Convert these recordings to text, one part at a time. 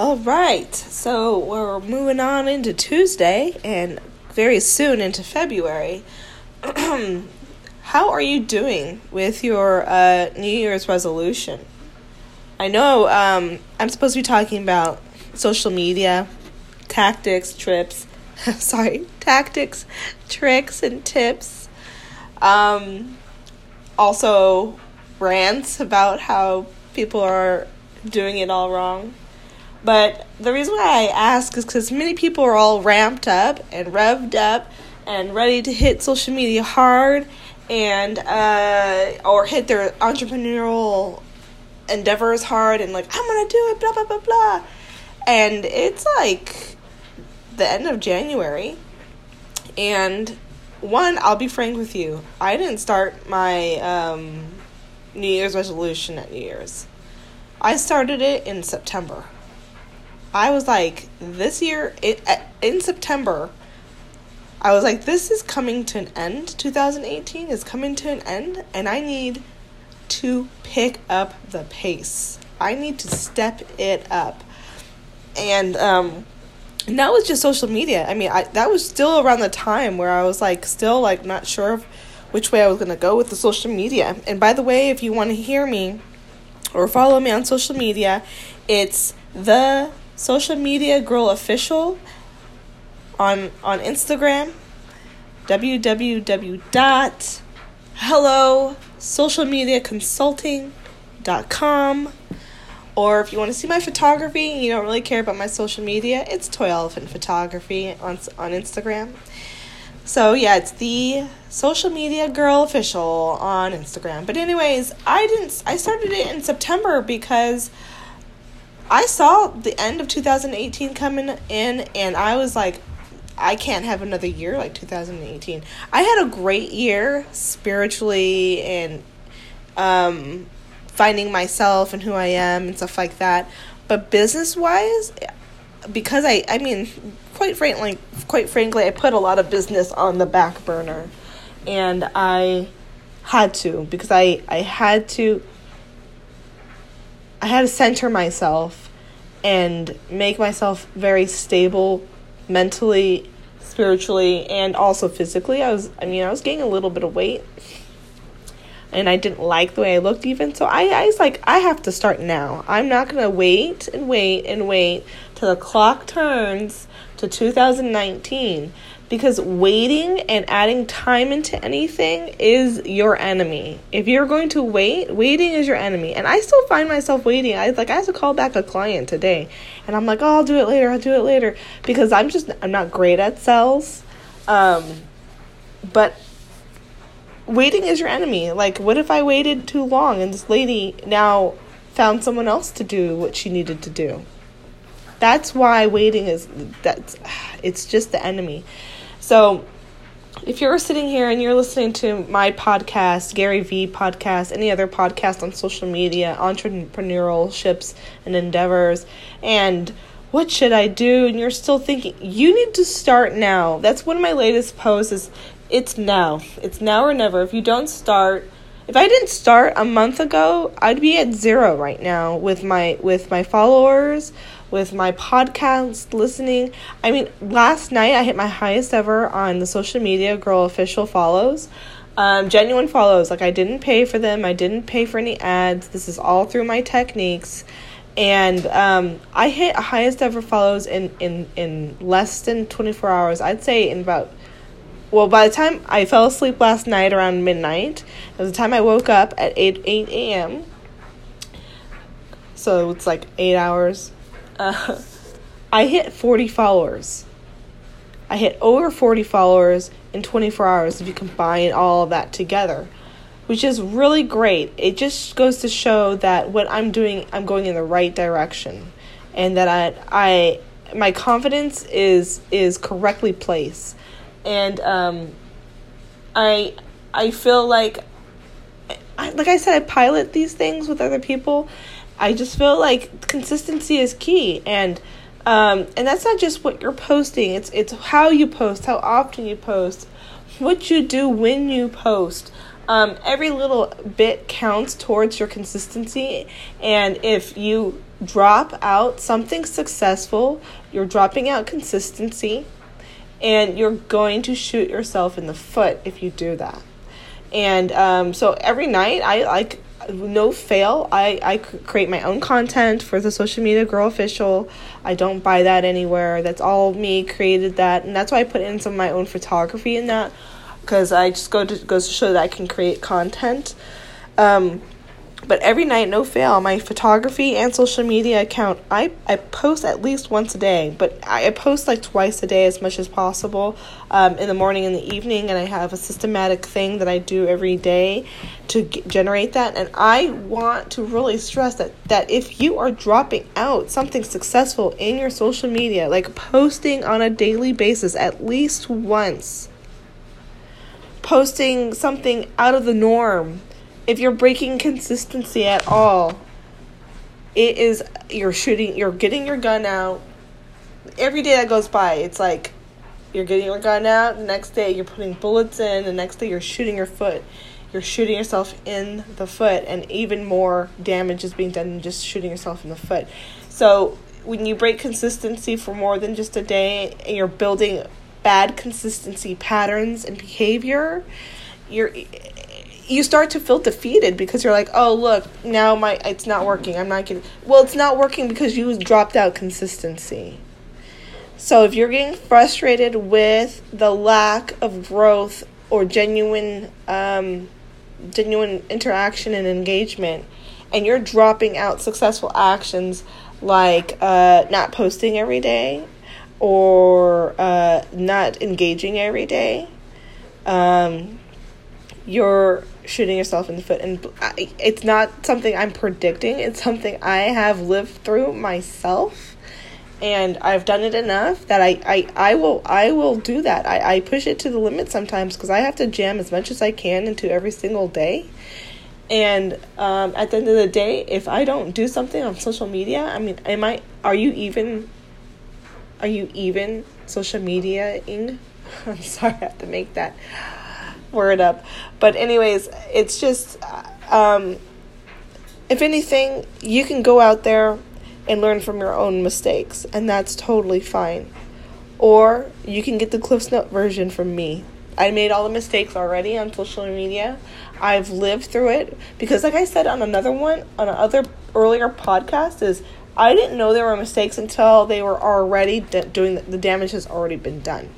All right, so we're moving on into Tuesday and very soon into February. How are you doing with your uh, New Year's resolution? I know um, I'm supposed to be talking about social media, tactics, trips, sorry, tactics, tricks, and tips. Um, also, rants about how people are doing it all wrong. But the reason why I ask is because many people are all ramped up and revved up and ready to hit social media hard and uh, or hit their entrepreneurial endeavors hard and like I'm gonna do it, blah blah blah blah. And it's like the end of January, and one, I'll be frank with you, I didn't start my um, New Year's resolution at New Year's. I started it in September. I was like, this year, in September, I was like, this is coming to an end. 2018 is coming to an end, and I need to pick up the pace. I need to step it up. And, um, and that was just social media. I mean, I that was still around the time where I was like still like not sure which way I was going to go with the social media. And by the way, if you want to hear me or follow me on social media, it's the social media girl official on on Instagram www.hellosocialmediaconsulting.com or if you want to see my photography and you don't really care about my social media, it's Toy Elephant Photography on on Instagram. So yeah, it's the social media girl official on Instagram. But anyways, I didn't I started it in September because I saw the end of 2018 coming in and I was like I can't have another year like 2018. I had a great year spiritually and um finding myself and who I am and stuff like that. But business wise, because I I mean, quite frankly, quite frankly, I put a lot of business on the back burner, and I had to because I I had to had to center myself and make myself very stable mentally, spiritually, and also physically. I was I mean, I was gaining a little bit of weight and I didn't like the way I looked even. So I, I was like, I have to start now. I'm not gonna wait and wait and wait till the clock turns to 2019 because waiting and adding time into anything is your enemy. If you're going to wait, waiting is your enemy. And I still find myself waiting. I like I have to call back a client today, and I'm like, oh, I'll do it later. I'll do it later because I'm just I'm not great at sales. Um, but waiting is your enemy. Like, what if I waited too long and this lady now found someone else to do what she needed to do? That's why waiting is that's it's just the enemy. So, if you're sitting here and you're listening to my podcast, Gary V podcast, any other podcast on social media, entrepreneurial ships and endeavors, and what should I do? And you're still thinking, you need to start now. That's one of my latest posts is it's now. It's now or never. If you don't start, if I didn't start a month ago, I'd be at zero right now with my with my followers, with my podcast listening. I mean, last night I hit my highest ever on the social media girl official follows. Um, genuine follows. Like I didn't pay for them. I didn't pay for any ads. This is all through my techniques. And um, I hit highest ever follows in, in, in less than 24 hours. I'd say in about well, by the time I fell asleep last night around midnight, by the time I woke up at 8, 8 a.m., so it's like eight hours, uh, I hit 40 followers. I hit over 40 followers in 24 hours if you combine all of that together, which is really great. It just goes to show that what I'm doing, I'm going in the right direction, and that I, I my confidence is is correctly placed and um, I I feel like I, like I said, I pilot these things with other people. I just feel like consistency is key, and um, and that's not just what you're posting. It's it's how you post, how often you post, what you do when you post. Um, every little bit counts towards your consistency, and if you drop out something successful, you're dropping out consistency, and you're going to shoot yourself in the foot if you do that. And um, so every night, I like no fail. I, I create my own content for the social media girl official. I don't buy that anywhere. That's all me created that, and that's why I put in some of my own photography in that, because I just go to goes to show that I can create content. Um, but every night, no fail, my photography and social media account, I, I post at least once a day, but I, I post like twice a day as much as possible um, in the morning and the evening. And I have a systematic thing that I do every day to g- generate that. And I want to really stress that, that if you are dropping out something successful in your social media, like posting on a daily basis at least once, posting something out of the norm if you're breaking consistency at all, it is you're shooting, you're getting your gun out. Every day that goes by, it's like you're getting your gun out. The next day, you're putting bullets in. The next day, you're shooting your foot. You're shooting yourself in the foot, and even more damage is being done than just shooting yourself in the foot. So, when you break consistency for more than just a day and you're building bad consistency patterns and behavior, you're you start to feel defeated because you're like, oh look, now my it's not working. I'm not getting well. It's not working because you dropped out consistency. So if you're getting frustrated with the lack of growth or genuine um, genuine interaction and engagement, and you're dropping out successful actions like uh, not posting every day or uh, not engaging every day, um, you're shooting yourself in the foot and it's not something i'm predicting it's something i have lived through myself and i've done it enough that i i, I will i will do that. I, I push it to the limit sometimes because i have to jam as much as i can into every single day. And um, at the end of the day if i don't do something on social media i mean am i are you even are you even social mediaing? I'm sorry i have to make that word up. But anyways, it's just um, if anything, you can go out there and learn from your own mistakes, and that's totally fine. Or you can get the Cliffs Note version from me. I made all the mistakes already on social media. I've lived through it because, like I said on another one, on another earlier podcast, is I didn't know there were mistakes until they were already doing the, the damage has already been done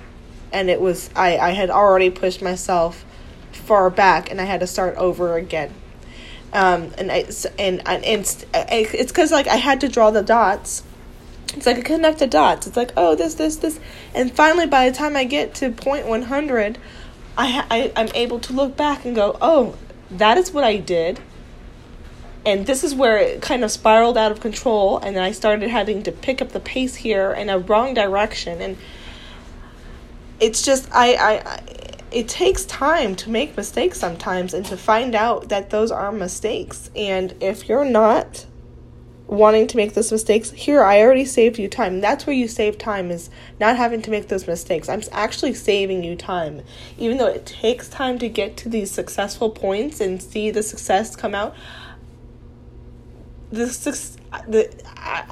and it was I, I had already pushed myself far back and I had to start over again. Um, and I and and, and it's because like I had to draw the dots. It's like I connect the dots. It's like oh this this this, and finally by the time I get to point one hundred, I, I I'm able to look back and go oh that is what I did. And this is where it kind of spiraled out of control, and then I started having to pick up the pace here in a wrong direction, and it's just I, I, I it takes time to make mistakes sometimes and to find out that those are mistakes. And if you're not wanting to make those mistakes, here I already saved you time. That's where you save time is not having to make those mistakes. I'm actually saving you time. Even though it takes time to get to these successful points and see the success come out, the the I,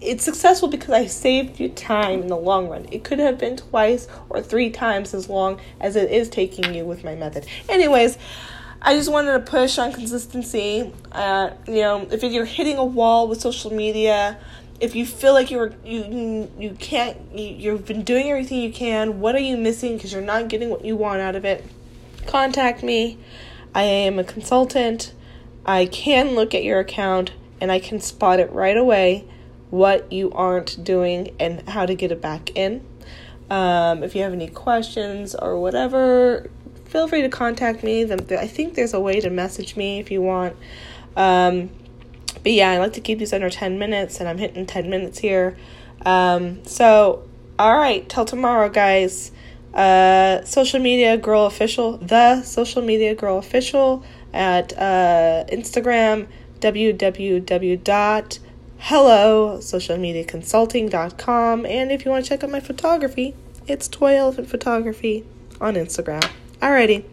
it's successful because I saved you time in the long run. It could have been twice or three times as long as it is taking you with my method. Anyways, I just wanted to push on consistency. Uh, you know, if you're hitting a wall with social media, if you feel like you're you you can't you, you've been doing everything you can, what are you missing because you're not getting what you want out of it? Contact me. I am a consultant. I can look at your account and I can spot it right away what you aren't doing and how to get it back in. Um, if you have any questions or whatever, feel free to contact me. I think there's a way to message me if you want. Um, but yeah, I like to keep these under 10 minutes, and I'm hitting 10 minutes here. Um, so, all right, till tomorrow, guys. Uh, social media girl official, the social media girl official at uh, Instagram, www hello socialmediaconsulting.com and if you want to check out my photography it's toy elephant photography on instagram. Alrighty